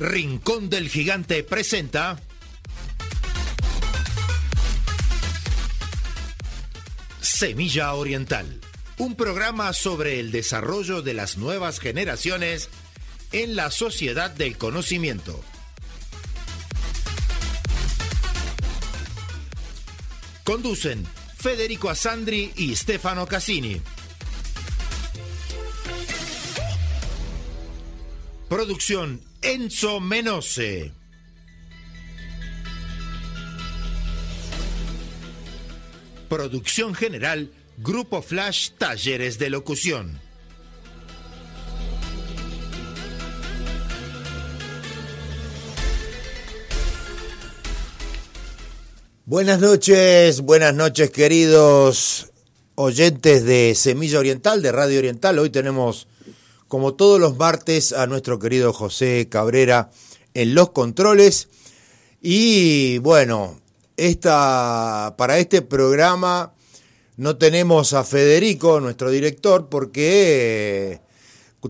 Rincón del Gigante presenta Semilla Oriental, un programa sobre el desarrollo de las nuevas generaciones en la sociedad del conocimiento. Conducen Federico Asandri y Stefano Cassini. Producción Enzo Menose. Producción general Grupo Flash Talleres de Locución. Buenas noches, buenas noches queridos oyentes de Semilla Oriental, de Radio Oriental. Hoy tenemos, como todos los martes, a nuestro querido José Cabrera en los controles. Y bueno, esta, para este programa no tenemos a Federico, nuestro director, porque eh,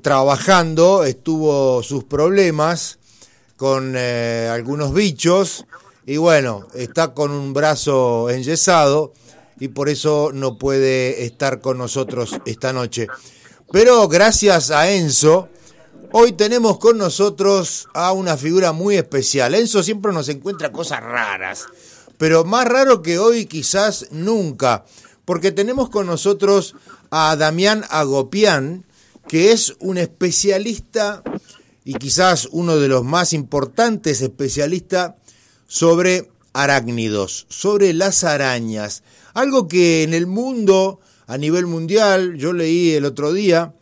trabajando estuvo sus problemas con eh, algunos bichos y bueno, está con un brazo enyesado y por eso no puede estar con nosotros esta noche. Pero gracias a Enzo, hoy tenemos con nosotros a una figura muy especial. Enzo siempre nos encuentra cosas raras, pero más raro que hoy quizás nunca, porque tenemos con nosotros a Damián Agopián, que es un especialista y quizás uno de los más importantes especialistas sobre arácnidos, sobre las arañas, algo que en el mundo, a nivel mundial, yo leí el otro día,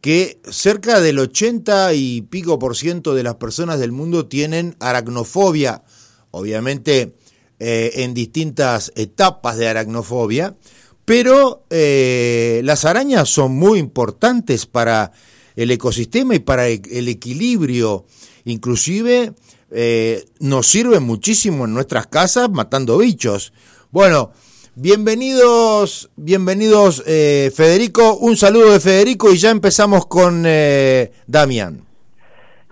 que cerca del 80 y pico por ciento de las personas del mundo tienen aracnofobia, obviamente eh, en distintas etapas de aracnofobia, pero eh, las arañas son muy importantes para el ecosistema y para el equilibrio, inclusive eh, nos sirve muchísimo en nuestras casas matando bichos. Bueno, bienvenidos, bienvenidos eh, Federico, un saludo de Federico y ya empezamos con eh, Damián.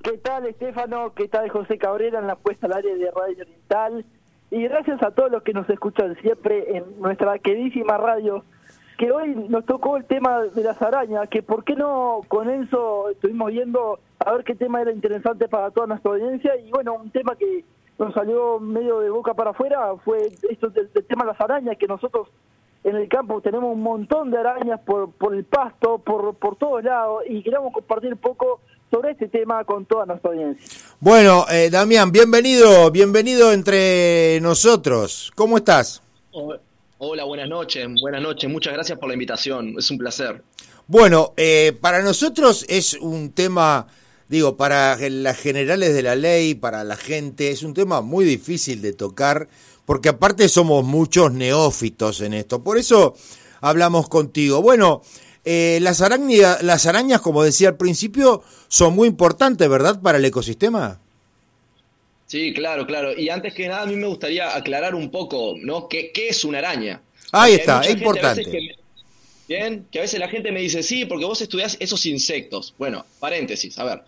¿Qué tal Estefano? ¿Qué tal José Cabrera en la puesta al área de Radio Oriental? Y gracias a todos los que nos escuchan siempre en nuestra queridísima radio que hoy nos tocó el tema de las arañas, que por qué no con eso estuvimos viendo a ver qué tema era interesante para toda nuestra audiencia y bueno, un tema que nos salió medio de boca para afuera fue esto del, tema de las arañas, que nosotros en el campo tenemos un montón de arañas por, por el pasto, por, por todos lados y queremos compartir un poco sobre este tema con toda nuestra audiencia. Bueno, eh, Damián, bienvenido, bienvenido entre nosotros. ¿Cómo estás? Hola, buenas noches, buenas noches, muchas gracias por la invitación, es un placer. Bueno, eh, para nosotros es un tema, digo, para las generales de la ley, para la gente, es un tema muy difícil de tocar, porque aparte somos muchos neófitos en esto, por eso hablamos contigo. Bueno, eh, las, las arañas, como decía al principio, son muy importantes, ¿verdad?, para el ecosistema. Sí, claro, claro. Y antes que nada, a mí me gustaría aclarar un poco, ¿no? ¿Qué, qué es una araña? Ahí está, es importante. Bien, que a veces la gente me dice, sí, porque vos estudiás esos insectos. Bueno, paréntesis, a ver.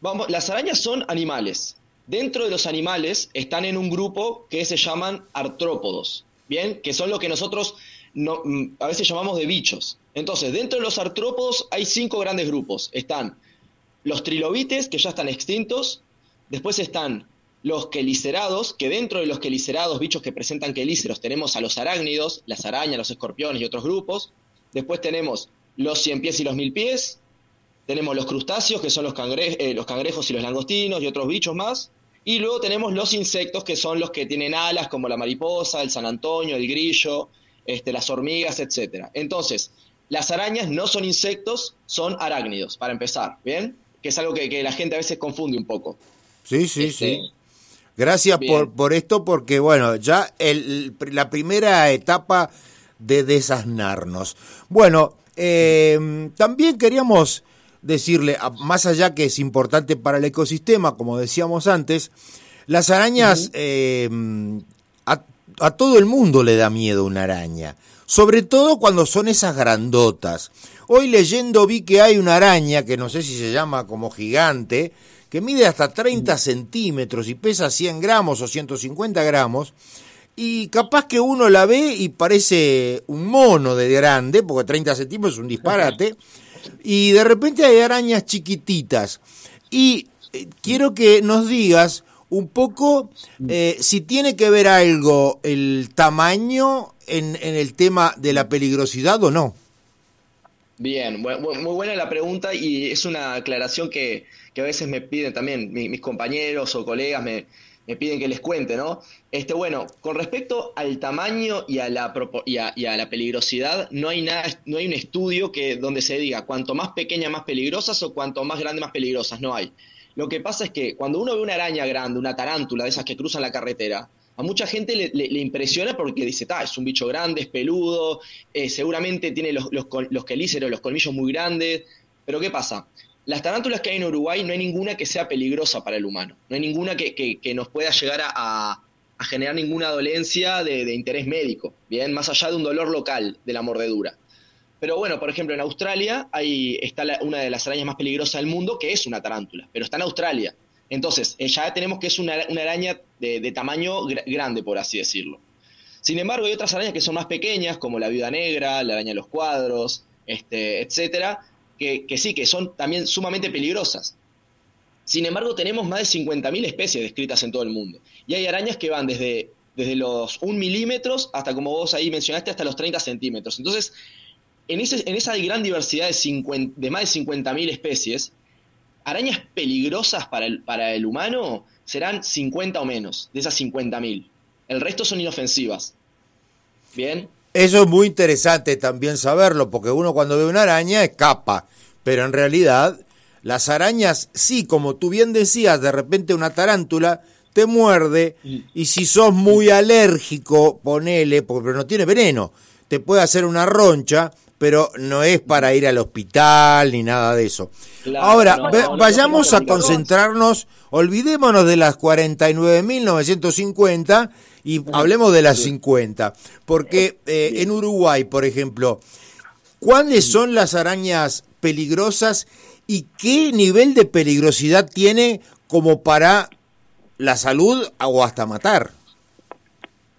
Vamos, las arañas son animales. Dentro de los animales están en un grupo que se llaman artrópodos, ¿bien? Que son lo que nosotros no, mm, a veces llamamos de bichos. Entonces, dentro de los artrópodos hay cinco grandes grupos. Están los trilobites, que ya están extintos. Después están los quelicerados, que dentro de los quelicerados, bichos que presentan quelíceros, tenemos a los arácnidos, las arañas, los escorpiones y otros grupos. Después tenemos los cien pies y los mil pies. Tenemos los crustáceos, que son los, eh, los cangrejos y los langostinos y otros bichos más. Y luego tenemos los insectos, que son los que tienen alas, como la mariposa, el San Antonio, el grillo, este, las hormigas, etc. Entonces, las arañas no son insectos, son arácnidos, para empezar, ¿bien? Que es algo que, la gente a veces confunde un poco. Sí, sí, sí. Este, Gracias por, por esto, porque bueno, ya el, la primera etapa de desasnarnos. Bueno, eh, también queríamos decirle, más allá que es importante para el ecosistema, como decíamos antes, las arañas, eh, a, a, todo el mundo le da miedo una araña, sobre todo cuando son esas grandotas. Hoy leyendo vi que hay una araña, que no sé si se llama como gigante, que mide hasta 30 centímetros y pesa 100 gramos o 150 gramos, y capaz que uno la ve y parece un mono de grande, porque 30 centímetros es un disparate, y de repente hay arañas chiquititas. Y eh, quiero que nos digas un poco eh, si tiene que ver algo el tamaño en, el tema de la peligrosidad o no. Bien, muy buena la pregunta y es una aclaración que, que a veces me piden también mis, compañeros o colegas, me, me, piden que les cuente, ¿no? Este, bueno, con respecto al tamaño y a la, y a, y a la peligrosidad, no hay, nada, no hay un estudio que, donde se diga cuanto más pequeñas más peligrosas o cuanto más grandes más peligrosas, no hay. Lo que pasa es que cuando uno ve una araña grande, una tarántula de esas que cruzan la carretera, a mucha gente le, impresiona porque dice, ah, es un bicho grande, es peludo, eh, seguramente tiene los, los, los quelíceros, los colmillos muy grandes. Pero ¿qué pasa? Las tarántulas que hay en Uruguay no hay ninguna que sea peligrosa para el humano, no hay ninguna que, nos pueda llegar a, a, generar ninguna dolencia de, de, interés médico, bien, más allá de un dolor local de la mordedura. Pero bueno, por ejemplo, en Australia hay, está una de las arañas más peligrosas del mundo, que es una tarántula, pero está en Australia. Entonces, eh, ya tenemos que es una, araña de, tamaño grande, por así decirlo. Sin embargo, hay otras arañas que son más pequeñas, como la viuda negra, la araña de los cuadros, este, etcétera, que, sí, que son también sumamente peligrosas. Sin embargo, tenemos más de 50.000 especies descritas en todo el mundo. Y hay arañas que van desde, desde los 1 milímetros hasta, como vos ahí mencionaste, hasta los 30 centímetros. Entonces, en, en esa gran diversidad de, de más de 50.000 especies, arañas peligrosas para el, para el humano serán 50 o menos, de esas 50.000. El resto son inofensivas. ¿Bien? Eso es muy interesante también saberlo, porque uno cuando ve una araña escapa, pero en realidad las arañas, sí, como tú bien decías, de repente una tarántula te muerde y si sos muy alérgico, ponele, porque no tiene veneno, te puede hacer una roncha pero no es para ir al hospital ni nada de eso. Ahora, vayamos a concentrarnos, olvidémonos de las 49.950 y hablemos de las 50, porque eh, en Uruguay, por ejemplo, ¿cuáles son las arañas peligrosas y qué nivel de peligrosidad tiene como para la salud o hasta matar?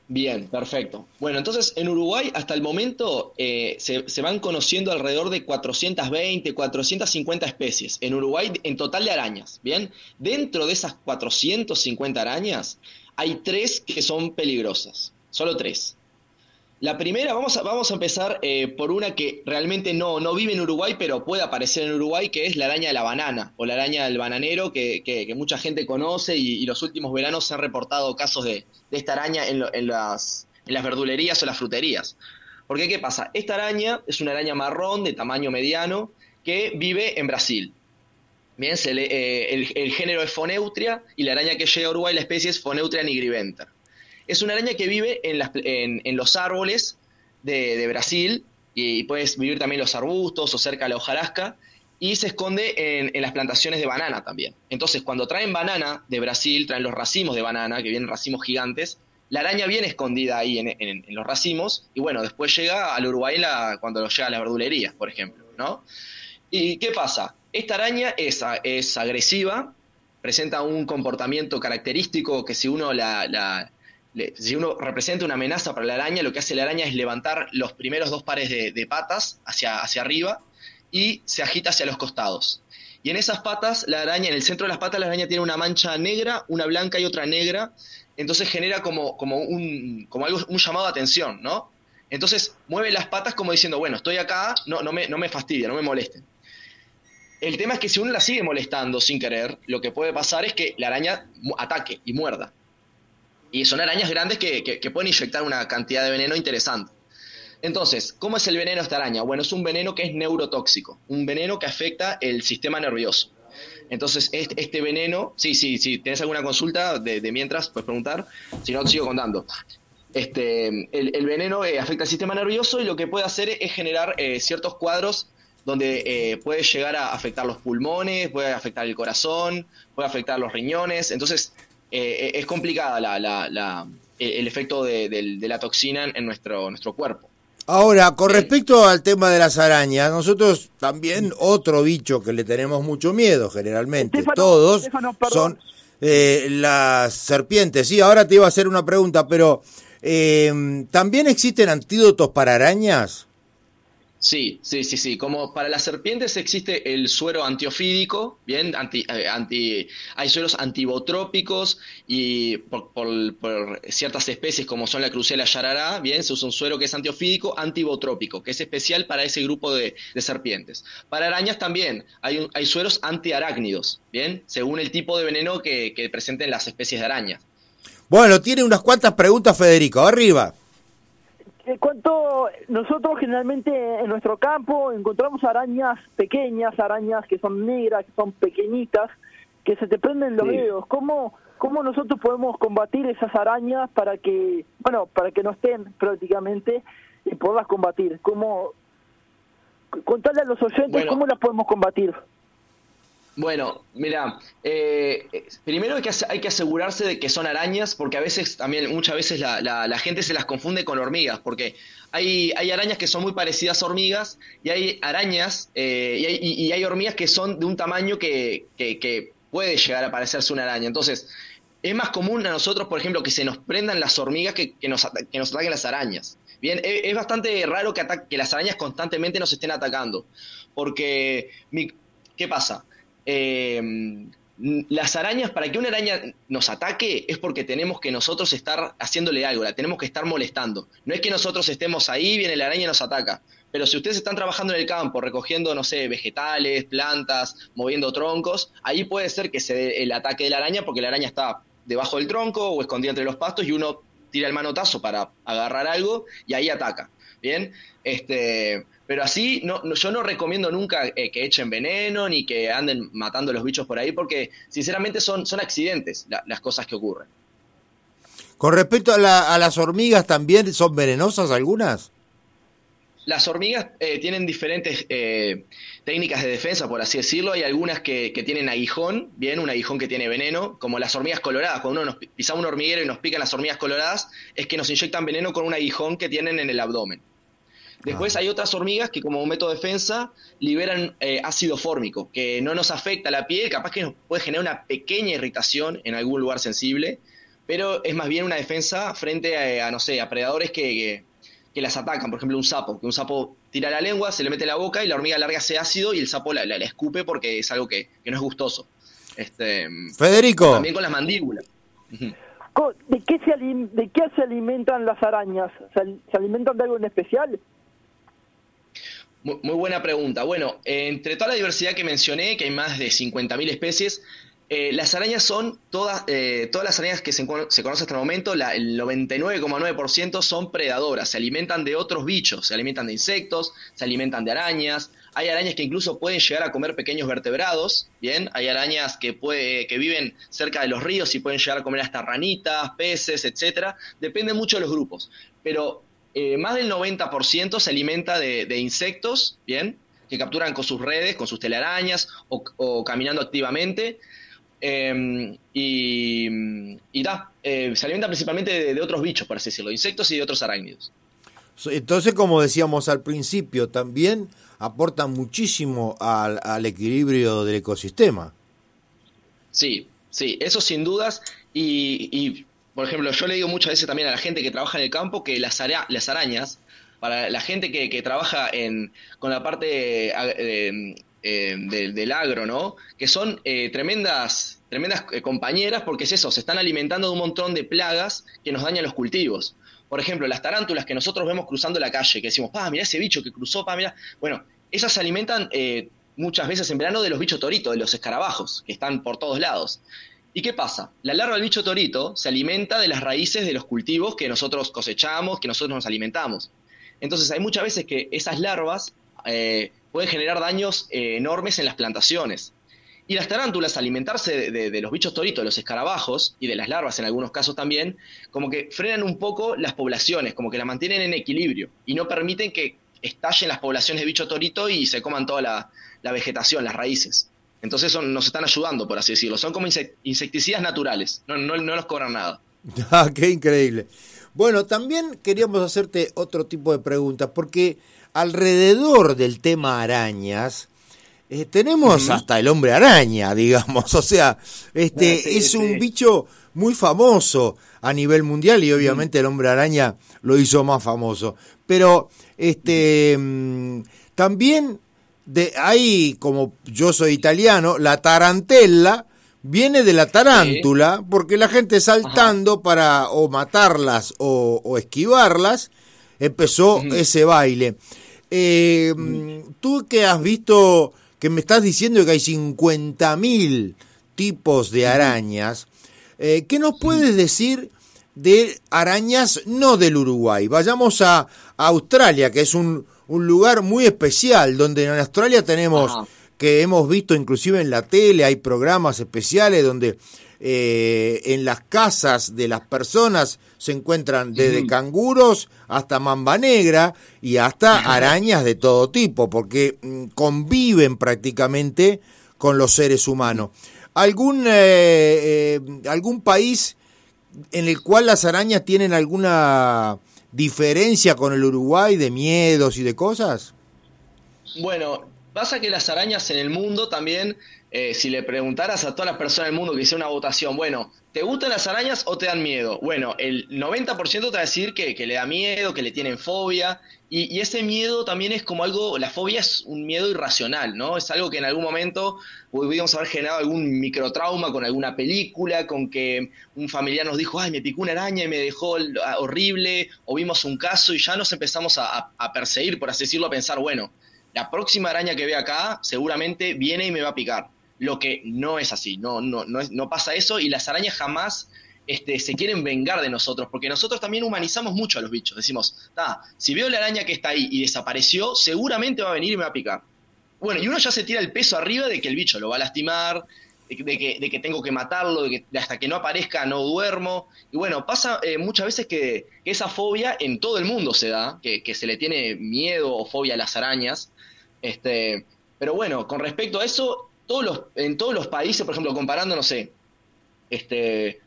Bien, perfecto. Bueno, entonces en Uruguay hasta el momento eh, se, se, van conociendo alrededor de 420, 450 especies. En Uruguay en total de arañas. Bien, dentro de esas 450 arañas hay tres que son peligrosas. Solo tres. La primera, vamos a, vamos a empezar eh, por una que realmente no, no vive en Uruguay, pero puede aparecer en Uruguay, que es la araña de la banana, o la araña del bananero, que, que, mucha gente conoce y, los últimos veranos se han reportado casos de, esta araña en, en, las, en las verdulerías o las fruterías. Porque, ¿qué pasa? Esta araña es una araña marrón de tamaño mediano que vive en Brasil. Bien, se le, eh, el, el, género es Foneutria y la araña que llega a Uruguay, la especie es Foneutria nigriventa. Es una araña que vive en, los árboles de, Brasil y puedes vivir también en los arbustos o cerca de la hojarasca y se esconde en, las plantaciones de banana también. Entonces, cuando traen banana de Brasil, traen los racimos de banana, que vienen racimos gigantes, la araña viene escondida ahí en, los racimos y bueno, después llega al Uruguay la, cuando llega a las verdulerías, por ejemplo, ¿no? ¿Y qué pasa? Esta araña es, es agresiva, presenta un comportamiento característico que si uno la, si uno representa una amenaza para la araña, lo que hace la araña es levantar los primeros dos pares de, patas hacia, hacia arriba y se agita hacia los costados. Y en esas patas, la araña, en el centro de las patas, la araña tiene una mancha negra, una blanca y otra negra. Entonces genera como, como, un, como algo, un llamado de atención, ¿no? Entonces mueve las patas como diciendo, bueno, estoy acá, no, no, me, no me fastidia, no me molesten. El tema es que si uno la sigue molestando sin querer, lo que puede pasar es que la araña ataque y muerda. Y son arañas grandes que, pueden inyectar una cantidad de veneno interesante. Entonces, ¿cómo es el veneno de esta araña? Bueno, es un veneno que es neurotóxico, un veneno que afecta el sistema nervioso. Entonces, este, este veneno, sí, sí, sí, tienes alguna consulta de, mientras, puedes preguntar, si no, te sigo contando. Este, el, veneno eh, afecta el sistema nervioso y lo que puede hacer es, generar eh, ciertos cuadros donde eh, puede llegar a afectar los pulmones, puede afectar el corazón, puede afectar los riñones. Entonces, eh, es complicada la, el efecto de, la toxina en nuestro, nuestro cuerpo. Ahora, con respecto al tema de las arañas, nosotros también otro bicho que le tenemos mucho miedo generalmente, todos son eh, las serpientes. Sí, ahora te iba a hacer una pregunta, pero eh, ¿también existen antídotos para arañas? Sí, sí, sí, sí. Como para las serpientes existe el suero antiofídico, bien, anti, eh, anti, hay sueros antibotrópicos y por, ciertas especies como son la crucela yarará, bien, se usa un suero que es antiofídico, antibotrópico, que es especial para ese grupo de, serpientes. Para arañas también hay, hay sueros antiarácnidos, bien, según el tipo de veneno que, que presenten las especies de arañas. Bueno, tiene unas cuantas preguntas, Federico, arriba. Cuanto nosotros generalmente en nuestro campo encontramos arañas pequeñas, arañas que son negras, que son pequeñitas, que se te prenden los dedos. ¿Cómo, ¿Cómo nosotros podemos combatir esas arañas para que, bueno, para que no estén prácticamente y poderlas combatir? ¿Cómo, contarle a los oyentes cómo las podemos combatir? Bueno, mira, eh, primero hay que, hay que asegurarse de que son arañas, porque a veces también, muchas veces la, la, gente se las confunde con hormigas, porque hay, hay, arañas que son muy parecidas a hormigas y hay arañas eh, y, hay, hormigas que son de un tamaño que, que, puede llegar a parecerse una araña. Entonces, es más común a nosotros, por ejemplo, que se nos prendan las hormigas que, que, nos, que nos ataquen las arañas. Bien, es, es bastante raro que, que las arañas constantemente nos estén atacando, porque, mi, ¿qué pasa? Eh, las arañas, para que una araña nos ataque, es porque tenemos que nosotros estar haciéndole algo, la tenemos que estar molestando. No es que nosotros estemos ahí, viene la araña y nos ataca. Pero si ustedes están trabajando en el campo, recogiendo, no sé, vegetales, plantas, moviendo troncos, ahí puede ser que se dé el ataque de la araña porque la araña está debajo del tronco o escondida entre los pastos y uno tira el manotazo para agarrar algo y ahí ataca. Bien, este, pero así, no, yo no recomiendo nunca eh, que echen veneno ni que anden matando los bichos por ahí, porque sinceramente son, son accidentes las cosas que ocurren. Con respecto a, las hormigas, ¿también son venenosas algunas? Las hormigas eh, tienen diferentes eh, técnicas de defensa, por así decirlo. Hay algunas que, que, tienen aguijón, bien, un aguijón que tiene veneno, como las hormigas coloradas. Cuando uno nos pisa un hormiguero y nos pican las hormigas coloradas, es que nos inyectan veneno con un aguijón que tienen en el abdomen. Después ah. hay otras hormigas que como método de defensa liberan eh, ácido fórmico, que no nos afecta a la piel, capaz que nos puede generar una pequeña irritación en algún lugar sensible, pero es más bien una defensa frente a, no sé, a predadores que, que, las atacan. Por ejemplo, un sapo, que un sapo tira la lengua, se le mete la boca y la hormiga larga ese ácido y el sapo la, la, escupe porque es algo que, no es gustoso. Este, Federico. También con las mandíbulas. ¿De qué, se, ¿De qué se alimentan las arañas? ¿Se alimentan de algo en especial? Muy, buena pregunta. Bueno, entre toda la diversidad que mencioné, que hay más de 50.000 especies, eh, las arañas son todas, eh, todas las arañas que se, se conocen hasta el momento, la, el 99,9% son predadoras, se alimentan de otros bichos, se alimentan de insectos, se alimentan de arañas. Hay arañas que incluso pueden llegar a comer pequeños vertebrados, bien. Hay arañas que puede, que viven cerca de los ríos y pueden llegar a comer hasta ranitas, peces, etcétera. Depende mucho de los grupos. Pero eh, más del 90% se alimenta de, insectos, ¿bien? Que capturan con sus redes, con sus telarañas o, caminando activamente. Em, y, da, eh, se alimenta principalmente de, otros bichos, por así decirlo, insectos y de otros arácnidos. Entonces, como decíamos al principio, también aportan muchísimo al, equilibrio del ecosistema. Sí, sí, eso sin dudas. y por ejemplo, yo le digo muchas veces también a la gente que trabaja en el campo que las, las arañas, para la gente que, trabaja en, con la parte eh, del agro, ¿no? Que son eh, tremendas, tremendas eh, compañeras porque es eso, se están alimentando de un montón de plagas que nos dañan los cultivos. Por ejemplo, las tarántulas que nosotros vemos cruzando la calle, que decimos, pa, mira ese bicho que cruzó, pa. Bueno, esas se alimentan muchas veces en verano de los bichos toritos, de los escarabajos, que están por todos lados. ¿Y qué pasa? La larva del bicho torito se alimenta de las raíces de los cultivos que nosotros cosechamos, que nosotros nos alimentamos. Entonces hay muchas veces que esas larvas eh, pueden generar daños eh, enormes en las plantaciones. Y las tarántulas, alimentarse de, los bichos toritos, de los escarabajos y de las larvas en algunos casos también, como que frenan un poco las poblaciones, como que las mantienen en equilibrio y no permiten que estallen las poblaciones de bicho torito y se coman toda la vegetación, las raíces. Entonces son, nos están ayudando, por así decirlo. Son como insecticidas naturales, no, no, no los cobran nada. Ah, qué increíble. Bueno, también queríamos hacerte otro tipo de preguntas, porque alrededor del tema arañas, eh, tenemos hasta el hombre araña, digamos, o sea, este ah, es un bicho muy famoso a nivel mundial y obviamente el hombre araña lo hizo más famoso. Pero este mm, también de ahí, como yo soy italiano, la tarantella viene de la tarántula, porque la gente saltando para o matarlas o, esquivarlas, empezó ese baile. Eh, Tú que has visto, que me estás diciendo que hay 50.000 tipos de arañas, eh, ¿qué nos puedes decir de arañas no del Uruguay? Vayamos a, Australia, que es un, un, lugar muy especial, donde en Australia tenemos que hemos visto inclusive en la tele, hay programas especiales donde eh, en las casas de las personas se encuentran desde canguros hasta mamba negra y hasta arañas de todo tipo, porque mm, conviven prácticamente con los seres humanos. ¿Algún, eh, eh, algún país en el cual las arañas tienen alguna diferencia con el Uruguay de miedos y de cosas? Bueno, Pasa que las arañas en el mundo también, eh, si le preguntaras a todas las personas del mundo que hicieron una votación, bueno, ¿te gustan las arañas o te dan miedo? Bueno, el 90% te va a decir que, le da miedo, que le tienen fobia, y, ese miedo también es como algo, la fobia es un miedo irracional, ¿no? Es algo que en algún momento pudimos haber generado algún microtrauma con alguna película, con que un familiar nos dijo, ay, me picó una araña y me dejó horrible, o vimos un caso y ya nos empezamos a, a perseguir, por así decirlo, a pensar, bueno, la próxima araña que ve acá seguramente viene y me va a picar. Lo que no es así, no, no, no, no pasa eso y las arañas jamás este, se quieren vengar de nosotros, porque nosotros también humanizamos mucho a los bichos. Decimos, si veo la araña que está ahí y desapareció, seguramente va a venir y me va a picar. Bueno, y uno ya se tira el peso arriba de que el bicho lo va a lastimar, de, que, de que, tengo que matarlo, de que hasta que no aparezca no duermo. Y bueno, pasa eh, muchas veces que, esa fobia en todo el mundo se da, que, que se le tiene miedo o fobia a las arañas. Este, pero bueno, con respecto a eso, todos los, en todos los países, por ejemplo, comparando, no sé, este,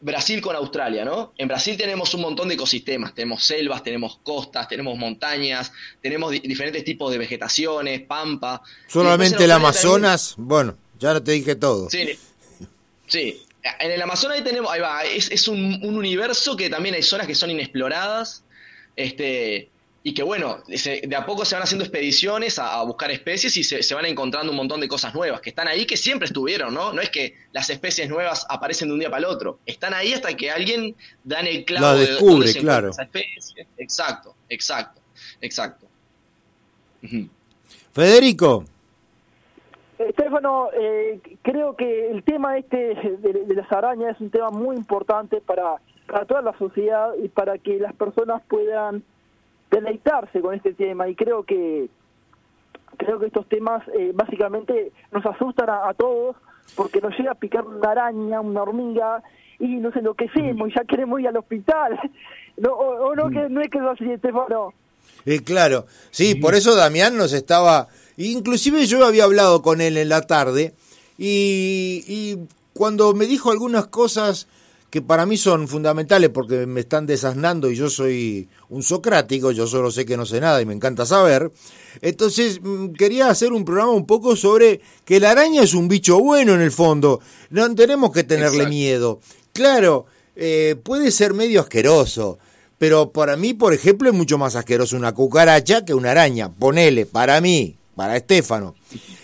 Brasil con Australia, ¿no? En Brasil tenemos un montón de ecosistemas, tenemos selvas, tenemos costas, tenemos montañas, tenemos diferentes tipos de vegetaciones, pampa. Solamente el Amazonas, bueno, ya no te dije todo. Sí, sí. En el Amazonas ahí tenemos, ahí va, es, es un, un, universo que también hay zonas que son inexploradas, este, y que bueno, de a poco se van haciendo expediciones a, buscar especies y se, van encontrando un montón de cosas nuevas que están ahí, que siempre estuvieron, ¿no? No es que las especies nuevas aparecen de un día para el otro, están ahí hasta que alguien da en el clavo descubre, de claro. esa especie. Exacto, exacto, exacto. Federico. Estefano, eh, creo que el tema este de, las arañas es un tema muy importante para, para toda la sociedad y para que las personas puedan deleitarse con este tema. Y creo que creo que estos temas eh, básicamente nos asustan a, todos porque nos llega a picar una araña, una hormiga y nos enloquecemos y ya queremos ir al hospital. No, o, no, que, no es que es así, Estefano. Eh, claro, sí, por eso Damián nos estaba, inclusive yo había hablado con él en la tarde y, y cuando me dijo algunas cosas que para mí son fundamentales porque me están desasnando y yo soy un socrático, yo solo sé que no sé nada y me encanta saber. Entonces mm, quería hacer un programa un poco sobre que la araña es un bicho bueno en el fondo, no tenemos que tenerle miedo. Claro, eh, puede ser medio asqueroso, pero para mí, por ejemplo, es mucho más asqueroso una cucaracha que una araña. Ponele, para mí, para Estefano.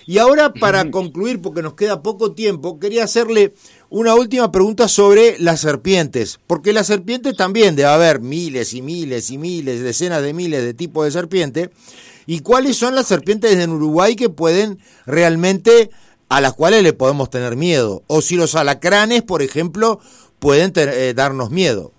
Y ahora, para concluir, porque nos queda poco tiempo, quería hacerle una última pregunta sobre las serpientes, porque las serpientes también debe haber miles y miles y miles, decenas de miles de tipos de serpiente, y cuáles son las serpientes en Uruguay que pueden realmente, a las cuales le podemos tener miedo, o si los alacranes, por ejemplo, pueden eh, darnos miedo.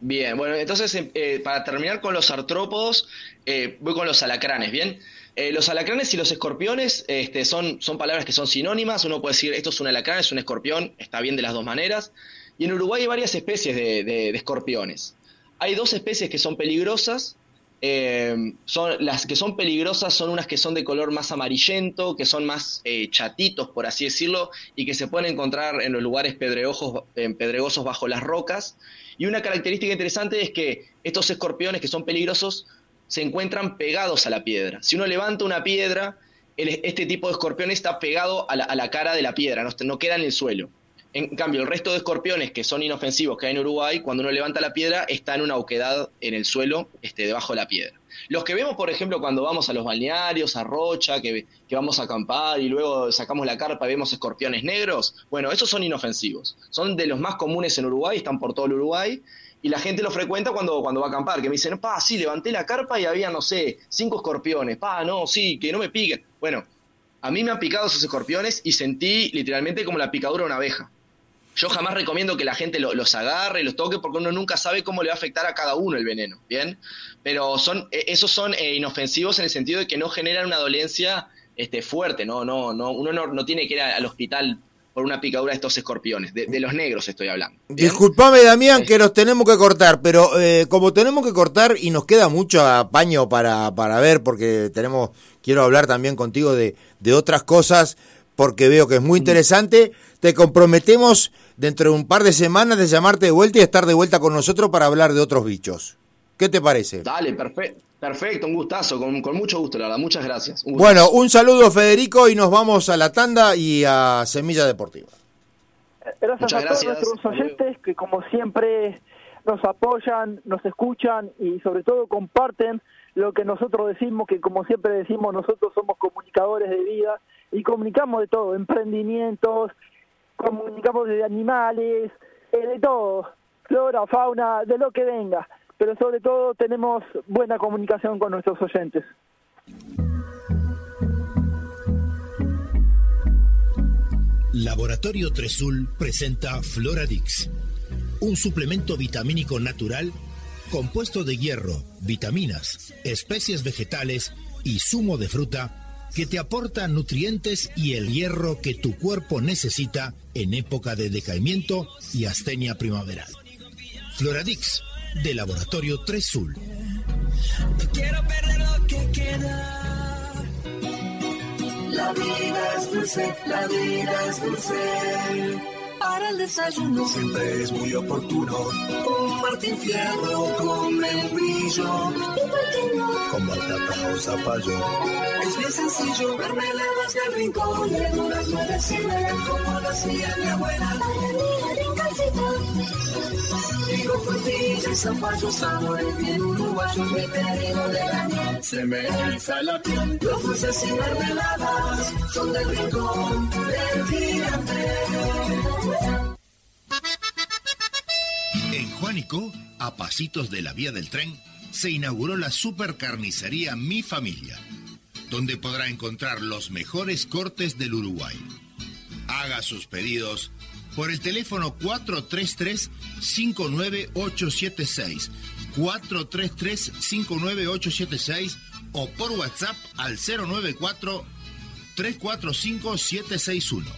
Bien, bueno, entonces eh, para terminar con los artrópodos, eh, voy con los alacranes, ¿bien? Eh, los alacranes y los escorpiones este, son, palabras que son sinónimas. Uno puede decir, esto es un alacrán, es un escorpión, está bien de las dos maneras. Y en Uruguay hay varias especies de, escorpiones. Hay dos especies que son peligrosas, Eh, son, las que son peligrosas son unas que son de color más amarillento, que son más eh, chatitos, por así decirlo, y que se pueden encontrar en los lugares pedregosos bajo las rocas. Y una característica interesante es que estos escorpiones que son peligrosos se encuentran pegados a la piedra. Si uno levanta una piedra, este tipo de escorpión está pegado a la, cara de la piedra, no, queda en el suelo. En cambio, el resto de escorpiones que son inofensivos que hay en Uruguay, cuando uno levanta la piedra, está en una oquedad en el suelo, este, debajo de la piedra. Los que vemos, por ejemplo, cuando vamos a los balnearios, a Rocha, que, que vamos a acampar y luego sacamos la carpa y vemos escorpiones negros, bueno, esos son inofensivos. Son de los más comunes en Uruguay, están por todo el Uruguay, y la gente lo frecuenta cuando, cuando va a acampar, que me dicen, pa, sí, levanté la carpa y había, no sé, cinco escorpiones, pa, no, sí, que no me piquen. Bueno, a mí me han picado esos escorpiones y sentí literalmente como la picadura de una abeja. Yo jamás recomiendo que la gente los agarre, los toque, porque uno nunca sabe cómo le va a afectar a cada uno el veneno, ¿bien? Pero son, e, esos son eh, inofensivos en el sentido de que no generan una dolencia este, fuerte, ¿no? No, no, uno no, tiene que ir al hospital por una picadura de estos escorpiones, de, los negros estoy hablando. Disculpame, Damián, que los tenemos que cortar, pero eh, como tenemos que cortar y nos queda mucho apaño para, para ver, porque tenemos, quiero hablar también contigo de, de otras cosas, porque veo que es muy mm. interesante, te comprometemos dentro de un par de semanas de llamarte de vuelta y estar de vuelta con nosotros para hablar de otros bichos. ¿Qué te parece? Dale, perfecto. Perfecto, un gustazo, con, mucho gusto, la verdad. Muchas gracias. bueno, un saludo, Federico, y nos vamos a la tanda y a Semilla Deportiva. Gracias a todos nuestros oyentes que, como siempre, nos apoyan, nos escuchan y, sobre todo, comparten lo que nosotros decimos, que, como siempre decimos, nosotros somos comunicadores de vida y comunicamos de todo, emprendimientos, comunicamos de animales, eh, de todo, flora, fauna, de lo que venga, pero sobre todo tenemos buena comunicación con nuestros oyentes. Laboratorio Tresul presenta Floradix, un suplemento vitamínico natural compuesto de hierro, vitaminas, especies vegetales y zumo de fruta que te aporta nutrientes y el hierro que tu cuerpo necesita en época de decaimiento y astenia primaveral. Floradix, de Laboratorio 3 Sul. quiero perder lo que queda. La vida es dulce, la vida es dulce para el desayuno. Siempre es muy oportuno. Un Martín Fierro con membrillo. ¿Y por qué no? Con batata o zapallo. Es bien sencillo. Mermeladas del rincón. Verduras no deciden como lo hacía mi abuela. Para mí, rinconcito. Se me la piel. Los y son del rincón del gigante. En Juanico, a pasitos de la vía del tren, se inauguró la supercarnicería Mi Familia, donde podrá encontrar los mejores cortes del Uruguay. Haga sus pedidos por el teléfono 433-59876, 433-59876 o por WhatsApp al 094 345 761.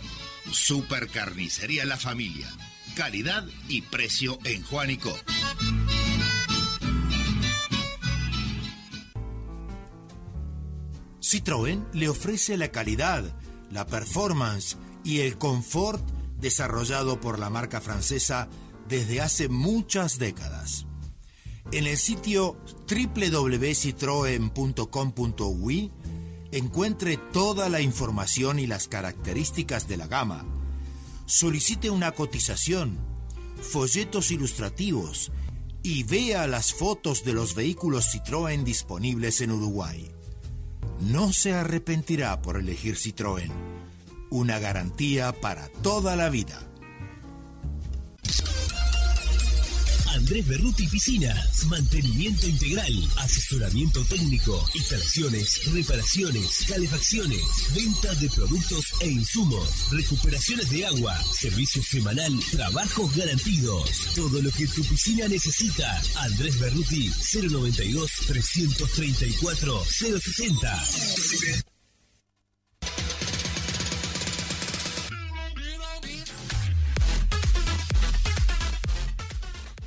Supercarnicería La Familia. Calidad y precio en Juanico. Citroën le ofrece la calidad, la performance y el confort desarrollado por la marca francesa desde hace muchas décadas. En el sitio www.citroen.com.uy encuentre toda la información y las características de la gama. Solicite una cotización, folletos ilustrativos y vea las fotos de los vehículos Citroën disponibles en Uruguay. No se arrepentirá por elegir Citroën. Una garantía para toda la vida. Andrés Berruti Piscinas. Mantenimiento integral, asesoramiento técnico, instalaciones, reparaciones, calefacciones, venta de productos e insumos, recuperaciones de agua, servicio semanal, trabajos garantidos. Todo lo que tu piscina necesita. Andrés Berruti 092 334 060.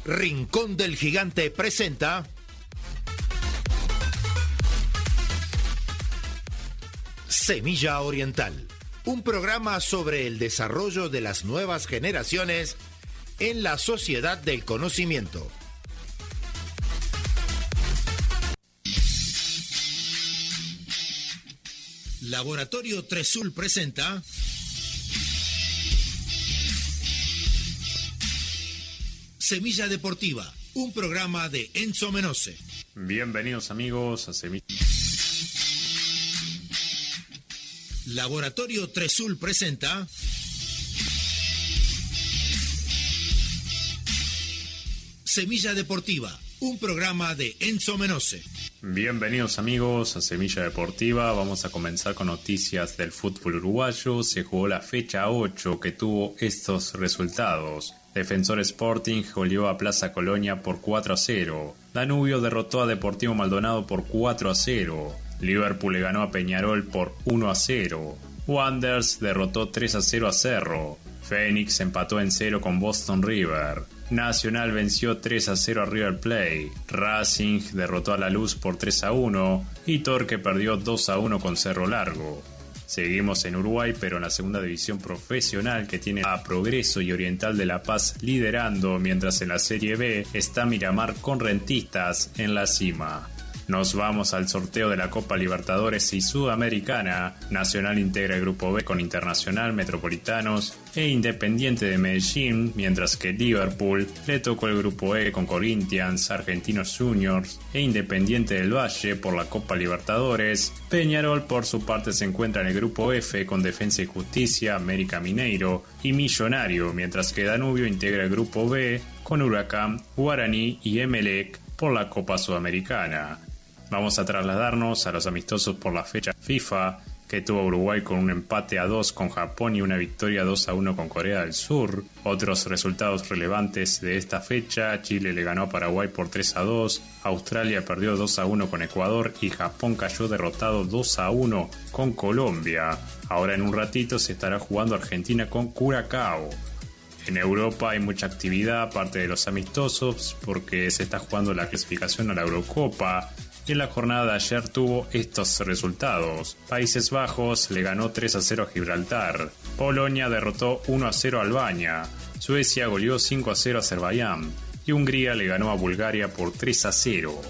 Rincón del Gigante presenta. Semilla Oriental, un programa sobre el desarrollo de las nuevas generaciones en la sociedad del conocimiento. Laboratorio Tresul presenta. Semilla Deportiva, un programa de Enzo Menose. Bienvenidos amigos a Semilla. Laboratorio Tresul presenta Semilla Deportiva, un programa de Enzo Menose. Bienvenidos amigos a Semilla Deportiva. Vamos a comenzar con noticias del fútbol uruguayo. Se jugó la fecha 8 que tuvo estos resultados. Defensor Sporting goleó a Plaza Colonia por 4 a 0. Danubio derrotó a Deportivo Maldonado por 4 a 0. Liverpool le ganó a Peñarol por 1 a 0. Wanders derrotó 3 a 0 a Cerro. Phoenix empató en 0 con Boston River. Nacional venció 3 a 0 a River Plate. Racing derrotó a La Luz por 3 a 1 y Torque perdió 2 a 1 con Cerro Largo. Seguimos en Uruguay, pero en la segunda división profesional que tiene a Progreso y Oriental de La Paz liderando, mientras en la Serie B está Miramar con Rentistas en la cima. Nos vamos al sorteo de la Copa Libertadores y Sudamericana. Nacional integra el Grupo B con Internacional, Metropolitanos e Independiente de Medellín, mientras que Liverpool le tocó el Grupo E con Corinthians, Argentinos Juniors e Independiente del Valle por la Copa Libertadores. Peñarol por su parte se encuentra en el Grupo F con Defensa y Justicia, América Mineiro y Millonario, mientras que Danubio integra el Grupo B con Huracán, Guaraní y Emelec por la Copa Sudamericana. Vamos a trasladarnos a los amistosos por la fecha FIFA que tuvo Uruguay con un empate a 2 con Japón y una victoria 2 a 1 con Corea del Sur. Otros resultados relevantes de esta fecha, Chile le ganó a Paraguay por 3 a 2, Australia perdió 2 a 1 con Ecuador y Japón cayó derrotado 2 a 1 con Colombia. Ahora en un ratito se estará jugando Argentina con Curacao. En Europa hay mucha actividad aparte de los amistosos porque se está jugando la clasificación a la Eurocopa en la jornada de ayer tuvo estos resultados. Países Bajos le ganó 3 a 0 a Gibraltar. Polonia derrotó 1 a 0 a Albania. Suecia goleó 5 a 0 a Azerbaiyán. Y Hungría le ganó a Bulgaria por 3 a 0.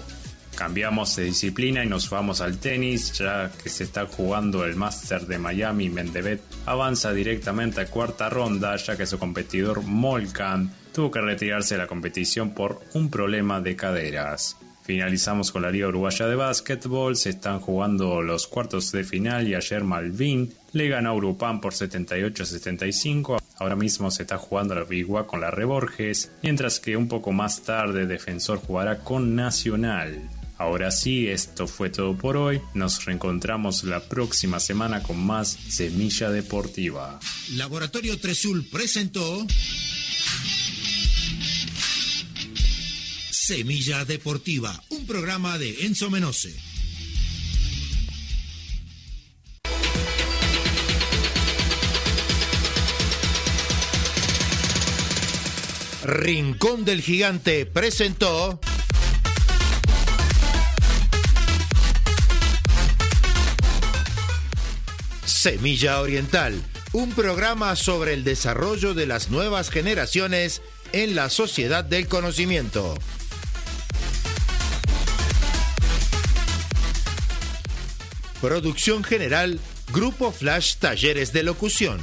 Cambiamos de disciplina y nos vamos al tenis, ya que se está jugando el Master de Miami. Mendevet avanza directamente a cuarta ronda, ya que su competidor Molkan tuvo que retirarse de la competición por un problema de caderas. Finalizamos con la Liga Uruguaya de Básquetbol, se están jugando los cuartos de final y ayer Malvin le ganó a Urupán por 78-75. Ahora mismo se está jugando la Bigua con la Reborges, mientras que un poco más tarde Defensor jugará con Nacional. Ahora sí, esto fue todo por hoy. Nos reencontramos la próxima semana con más Semilla Deportiva. Laboratorio Tresul presentó Semilla Deportiva, un programa de Enzo Menose. Rincón del Gigante presentó Semilla Oriental, un programa sobre el desarrollo de las nuevas generaciones en la sociedad del conocimiento. Producción general, Grupo Flash Talleres de Locución.